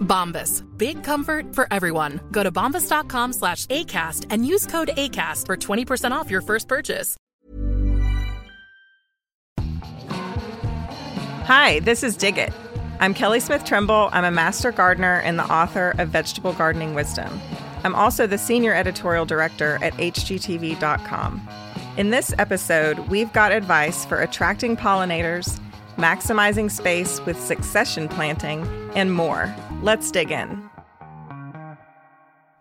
Bombas. Big comfort for everyone. Go to bombas.com slash ACAST and use code ACAST for 20% off your first purchase. Hi, this is Dig It. I'm Kelly Smith Trimble. I'm a master gardener and the author of Vegetable Gardening Wisdom. I'm also the senior editorial director at HGTV.com. In this episode, we've got advice for attracting pollinators, maximizing space with succession planting, and more. Let's dig in.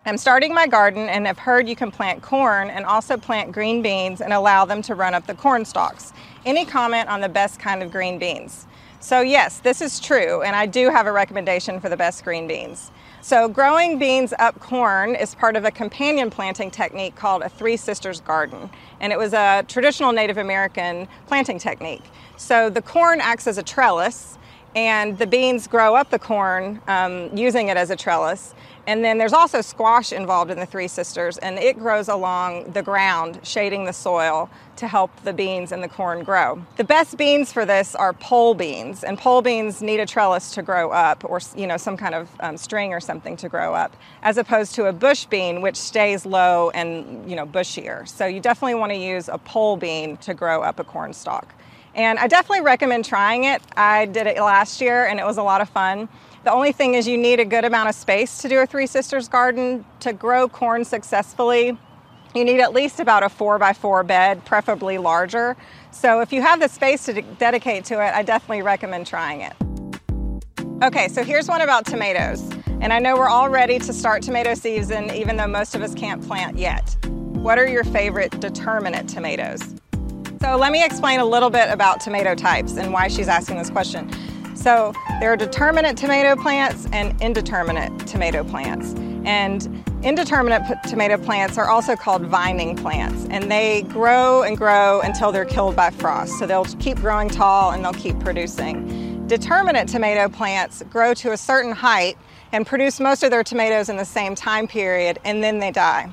I'm starting my garden and have heard you can plant corn and also plant green beans and allow them to run up the corn stalks. Any comment on the best kind of green beans? So, yes, this is true, and I do have a recommendation for the best green beans. So, growing beans up corn is part of a companion planting technique called a Three Sisters garden, and it was a traditional Native American planting technique. So, the corn acts as a trellis, and the beans grow up the corn um, using it as a trellis. And then there's also squash involved in the Three Sisters, and it grows along the ground, shading the soil to help the beans and the corn grow. The best beans for this are pole beans, and pole beans need a trellis to grow up, or you know some kind of um, string or something to grow up, as opposed to a bush bean, which stays low and you know bushier. So you definitely want to use a pole bean to grow up a corn stalk. And I definitely recommend trying it. I did it last year, and it was a lot of fun. The only thing is you need a good amount of space to do a Three Sisters garden. To grow corn successfully, you need at least about a four by four bed, preferably larger. So if you have the space to de- dedicate to it, I definitely recommend trying it. Okay, so here's one about tomatoes. And I know we're all ready to start tomato season, even though most of us can't plant yet. What are your favorite determinate tomatoes? So let me explain a little bit about tomato types and why she's asking this question. So there are determinate tomato plants and indeterminate tomato plants. And indeterminate tomato plants are also called vining plants, and they grow and grow until they're killed by frost. So they'll keep growing tall and they'll keep producing. Determinate tomato plants grow to a certain height and produce most of their tomatoes in the same time period, and then they die.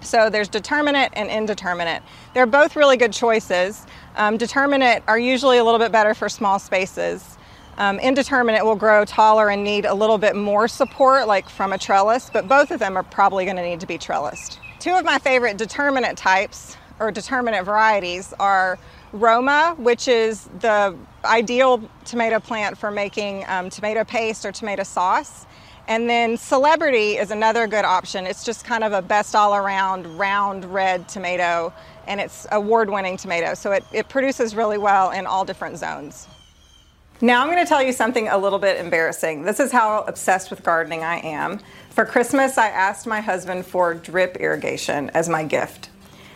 So there's determinate and indeterminate. They're both really good choices. Um, determinate are usually a little bit better for small spaces. Um, indeterminate will grow taller and need a little bit more support, like from a trellis, but both of them are probably going to need to be trellised. Two of my favorite determinate types or determinate varieties are Roma, which is the ideal tomato plant for making um, tomato paste or tomato sauce. And then Celebrity is another good option. It's just kind of a best all around round red tomato, and it's award winning tomato. So it, it produces really well in all different zones. Now I'm going to tell you something a little bit embarrassing. This is how obsessed with gardening I am. For Christmas, I asked my husband for drip irrigation as my gift.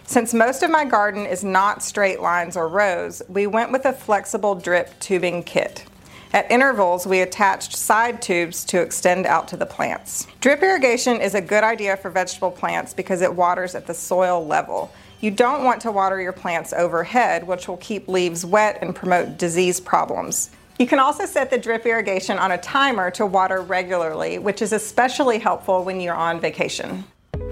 Since most of my garden is not straight lines or rows, we went with a flexible drip tubing kit. At intervals, we attached side tubes to extend out to the plants. Drip irrigation is a good idea for vegetable plants because it waters at the soil level. You don't want to water your plants overhead, which will keep leaves wet and promote disease problems. You can also set the drip irrigation on a timer to water regularly, which is especially helpful when you're on vacation.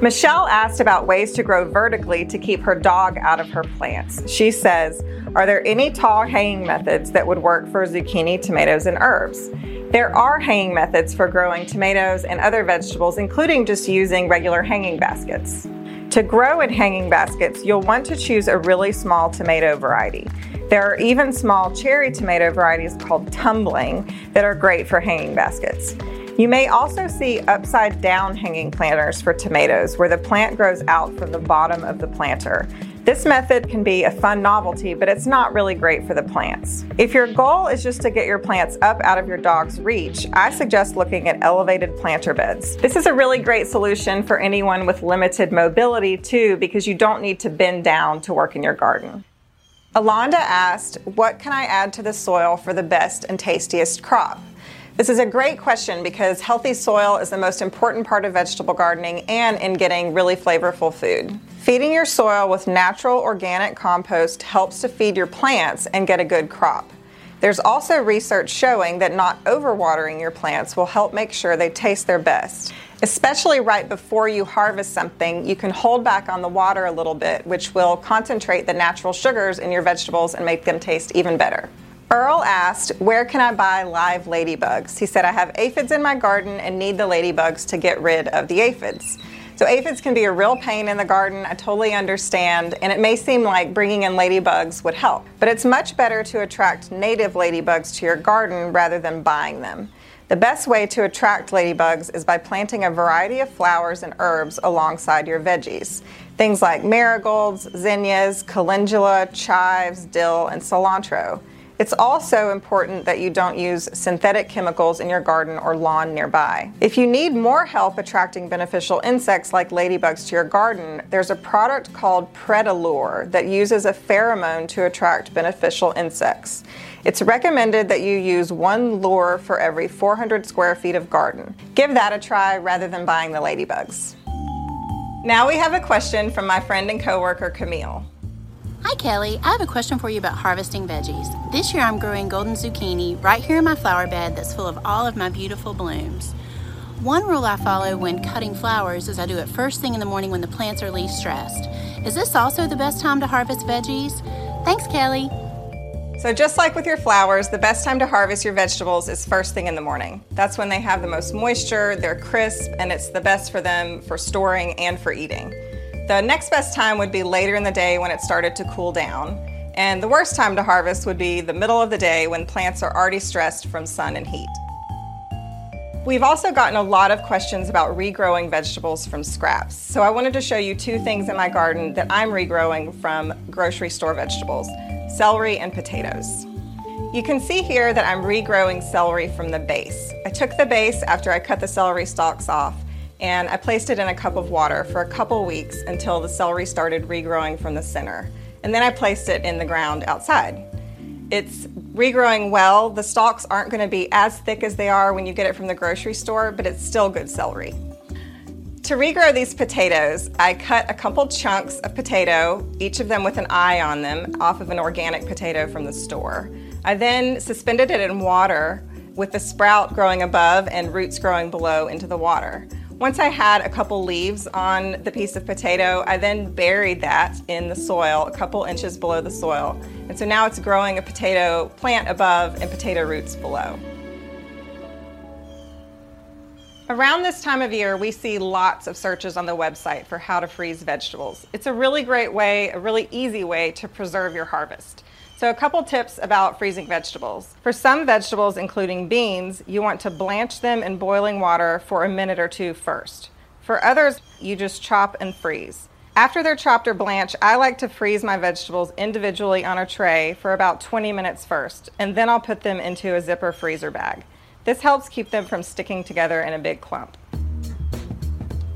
Michelle asked about ways to grow vertically to keep her dog out of her plants. She says, Are there any tall hanging methods that would work for zucchini, tomatoes, and herbs? There are hanging methods for growing tomatoes and other vegetables, including just using regular hanging baskets. To grow in hanging baskets, you'll want to choose a really small tomato variety. There are even small cherry tomato varieties called tumbling that are great for hanging baskets. You may also see upside down hanging planters for tomatoes where the plant grows out from the bottom of the planter. This method can be a fun novelty, but it's not really great for the plants. If your goal is just to get your plants up out of your dog's reach, I suggest looking at elevated planter beds. This is a really great solution for anyone with limited mobility too, because you don't need to bend down to work in your garden. Alonda asked, What can I add to the soil for the best and tastiest crop? This is a great question because healthy soil is the most important part of vegetable gardening and in getting really flavorful food. Feeding your soil with natural organic compost helps to feed your plants and get a good crop. There's also research showing that not overwatering your plants will help make sure they taste their best. Especially right before you harvest something, you can hold back on the water a little bit, which will concentrate the natural sugars in your vegetables and make them taste even better. Earl asked, Where can I buy live ladybugs? He said, I have aphids in my garden and need the ladybugs to get rid of the aphids. So, aphids can be a real pain in the garden. I totally understand. And it may seem like bringing in ladybugs would help, but it's much better to attract native ladybugs to your garden rather than buying them. The best way to attract ladybugs is by planting a variety of flowers and herbs alongside your veggies. Things like marigolds, zinnias, calendula, chives, dill, and cilantro. It's also important that you don't use synthetic chemicals in your garden or lawn nearby. If you need more help attracting beneficial insects like ladybugs to your garden, there's a product called Predalure that uses a pheromone to attract beneficial insects. It's recommended that you use one lure for every 400 square feet of garden. Give that a try rather than buying the ladybugs. Now we have a question from my friend and coworker Camille. Hi Kelly, I have a question for you about harvesting veggies. This year I'm growing golden zucchini right here in my flower bed that's full of all of my beautiful blooms. One rule I follow when cutting flowers is I do it first thing in the morning when the plants are least stressed. Is this also the best time to harvest veggies? Thanks, Kelly. So, just like with your flowers, the best time to harvest your vegetables is first thing in the morning. That's when they have the most moisture, they're crisp, and it's the best for them for storing and for eating. The next best time would be later in the day when it started to cool down. And the worst time to harvest would be the middle of the day when plants are already stressed from sun and heat. We've also gotten a lot of questions about regrowing vegetables from scraps. So I wanted to show you two things in my garden that I'm regrowing from grocery store vegetables celery and potatoes. You can see here that I'm regrowing celery from the base. I took the base after I cut the celery stalks off and I placed it in a cup of water for a couple weeks until the celery started regrowing from the center. And then I placed it in the ground outside. It's regrowing well. The stalks aren't going to be as thick as they are when you get it from the grocery store, but it's still good celery. To regrow these potatoes, I cut a couple chunks of potato, each of them with an eye on them, off of an organic potato from the store. I then suspended it in water with the sprout growing above and roots growing below into the water. Once I had a couple leaves on the piece of potato, I then buried that in the soil a couple inches below the soil. And so now it's growing a potato plant above and potato roots below. Around this time of year, we see lots of searches on the website for how to freeze vegetables. It's a really great way, a really easy way to preserve your harvest. So, a couple tips about freezing vegetables. For some vegetables, including beans, you want to blanch them in boiling water for a minute or two first. For others, you just chop and freeze. After they're chopped or blanched, I like to freeze my vegetables individually on a tray for about 20 minutes first, and then I'll put them into a zipper freezer bag. This helps keep them from sticking together in a big clump.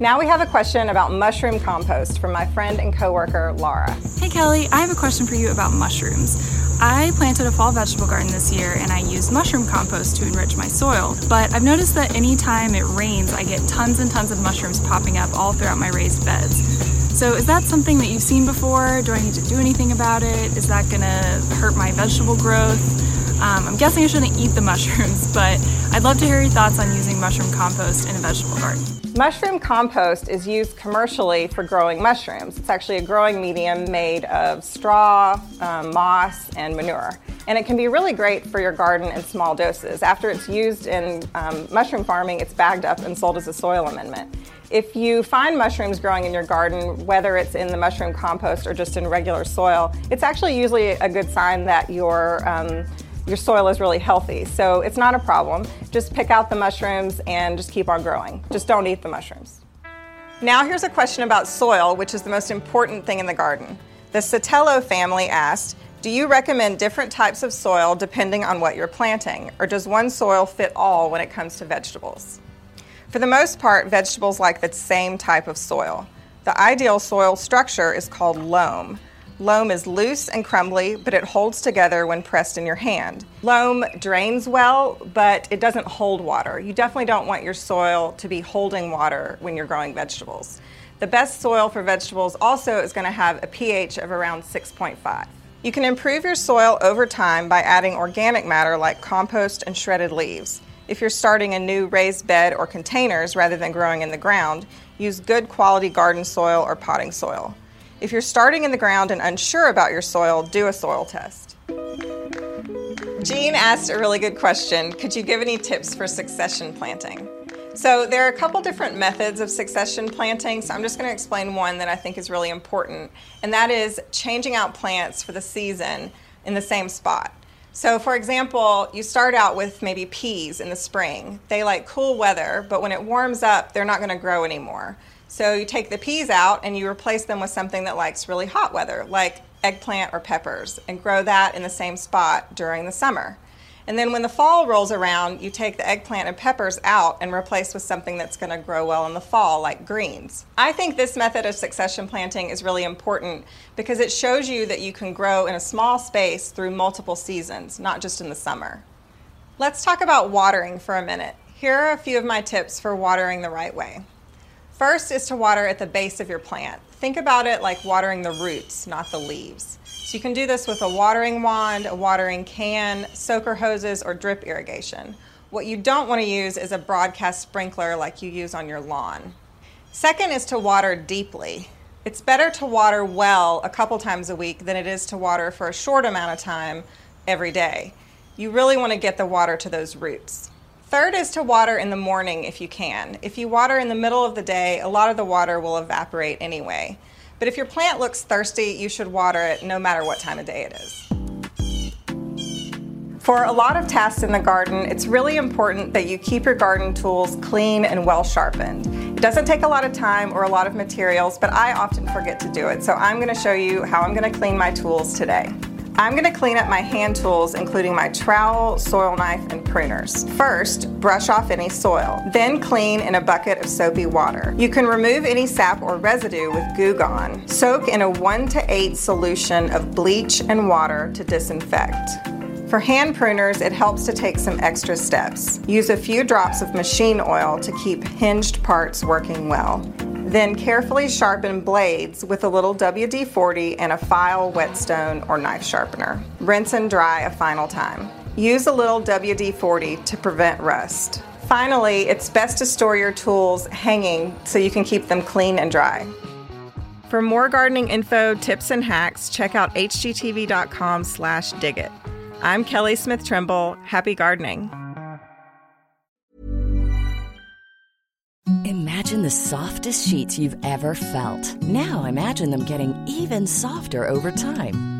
Now we have a question about mushroom compost from my friend and coworker Laura. Hey Kelly, I have a question for you about mushrooms. I planted a fall vegetable garden this year and I used mushroom compost to enrich my soil. But I've noticed that anytime it rains, I get tons and tons of mushrooms popping up all throughout my raised beds. So, is that something that you've seen before? Do I need to do anything about it? Is that gonna hurt my vegetable growth? Um, I'm guessing I shouldn't eat the mushrooms, but I'd love to hear your thoughts on using mushroom compost in a vegetable garden. Mushroom compost is used commercially for growing mushrooms. It's actually a growing medium made of straw, um, moss, and manure. And it can be really great for your garden in small doses. After it's used in um, mushroom farming, it's bagged up and sold as a soil amendment. If you find mushrooms growing in your garden, whether it's in the mushroom compost or just in regular soil, it's actually usually a good sign that your um, your soil is really healthy. So it's not a problem. Just pick out the mushrooms and just keep on growing. Just don't eat the mushrooms. Now here's a question about soil, which is the most important thing in the garden. The Sotelo family asked, do you recommend different types of soil depending on what you're planting, or does one soil fit all when it comes to vegetables? For the most part, vegetables like the same type of soil. The ideal soil structure is called loam. Loam is loose and crumbly, but it holds together when pressed in your hand. Loam drains well, but it doesn't hold water. You definitely don't want your soil to be holding water when you're growing vegetables. The best soil for vegetables also is going to have a pH of around 6.5. You can improve your soil over time by adding organic matter like compost and shredded leaves. If you're starting a new raised bed or containers rather than growing in the ground, use good quality garden soil or potting soil. If you're starting in the ground and unsure about your soil, do a soil test. Jean asked a really good question. Could you give any tips for succession planting? So, there are a couple different methods of succession planting, so I'm just going to explain one that I think is really important, and that is changing out plants for the season in the same spot. So, for example, you start out with maybe peas in the spring. They like cool weather, but when it warms up, they're not going to grow anymore. So you take the peas out and you replace them with something that likes really hot weather, like eggplant or peppers, and grow that in the same spot during the summer. And then when the fall rolls around, you take the eggplant and peppers out and replace with something that's going to grow well in the fall, like greens. I think this method of succession planting is really important because it shows you that you can grow in a small space through multiple seasons, not just in the summer. Let's talk about watering for a minute. Here are a few of my tips for watering the right way. First is to water at the base of your plant. Think about it like watering the roots, not the leaves. So you can do this with a watering wand, a watering can, soaker hoses, or drip irrigation. What you don't want to use is a broadcast sprinkler like you use on your lawn. Second is to water deeply. It's better to water well a couple times a week than it is to water for a short amount of time every day. You really want to get the water to those roots. Third is to water in the morning if you can. If you water in the middle of the day, a lot of the water will evaporate anyway. But if your plant looks thirsty, you should water it no matter what time of day it is. For a lot of tasks in the garden, it's really important that you keep your garden tools clean and well sharpened. It doesn't take a lot of time or a lot of materials, but I often forget to do it. So I'm going to show you how I'm going to clean my tools today. I'm going to clean up my hand tools, including my trowel, soil knife, and pruners. First, brush off any soil. Then clean in a bucket of soapy water. You can remove any sap or residue with Goo Gone. Soak in a 1 to 8 solution of bleach and water to disinfect. For hand pruners, it helps to take some extra steps. Use a few drops of machine oil to keep hinged parts working well. Then carefully sharpen blades with a little WD 40 and a file whetstone or knife sharpener. Rinse and dry a final time. Use a little WD 40 to prevent rust. Finally, it's best to store your tools hanging so you can keep them clean and dry. For more gardening info, tips, and hacks, check out hgtv.com slash digit. I'm Kelly Smith Trimble. Happy gardening. Imagine the softest sheets you've ever felt. Now imagine them getting even softer over time.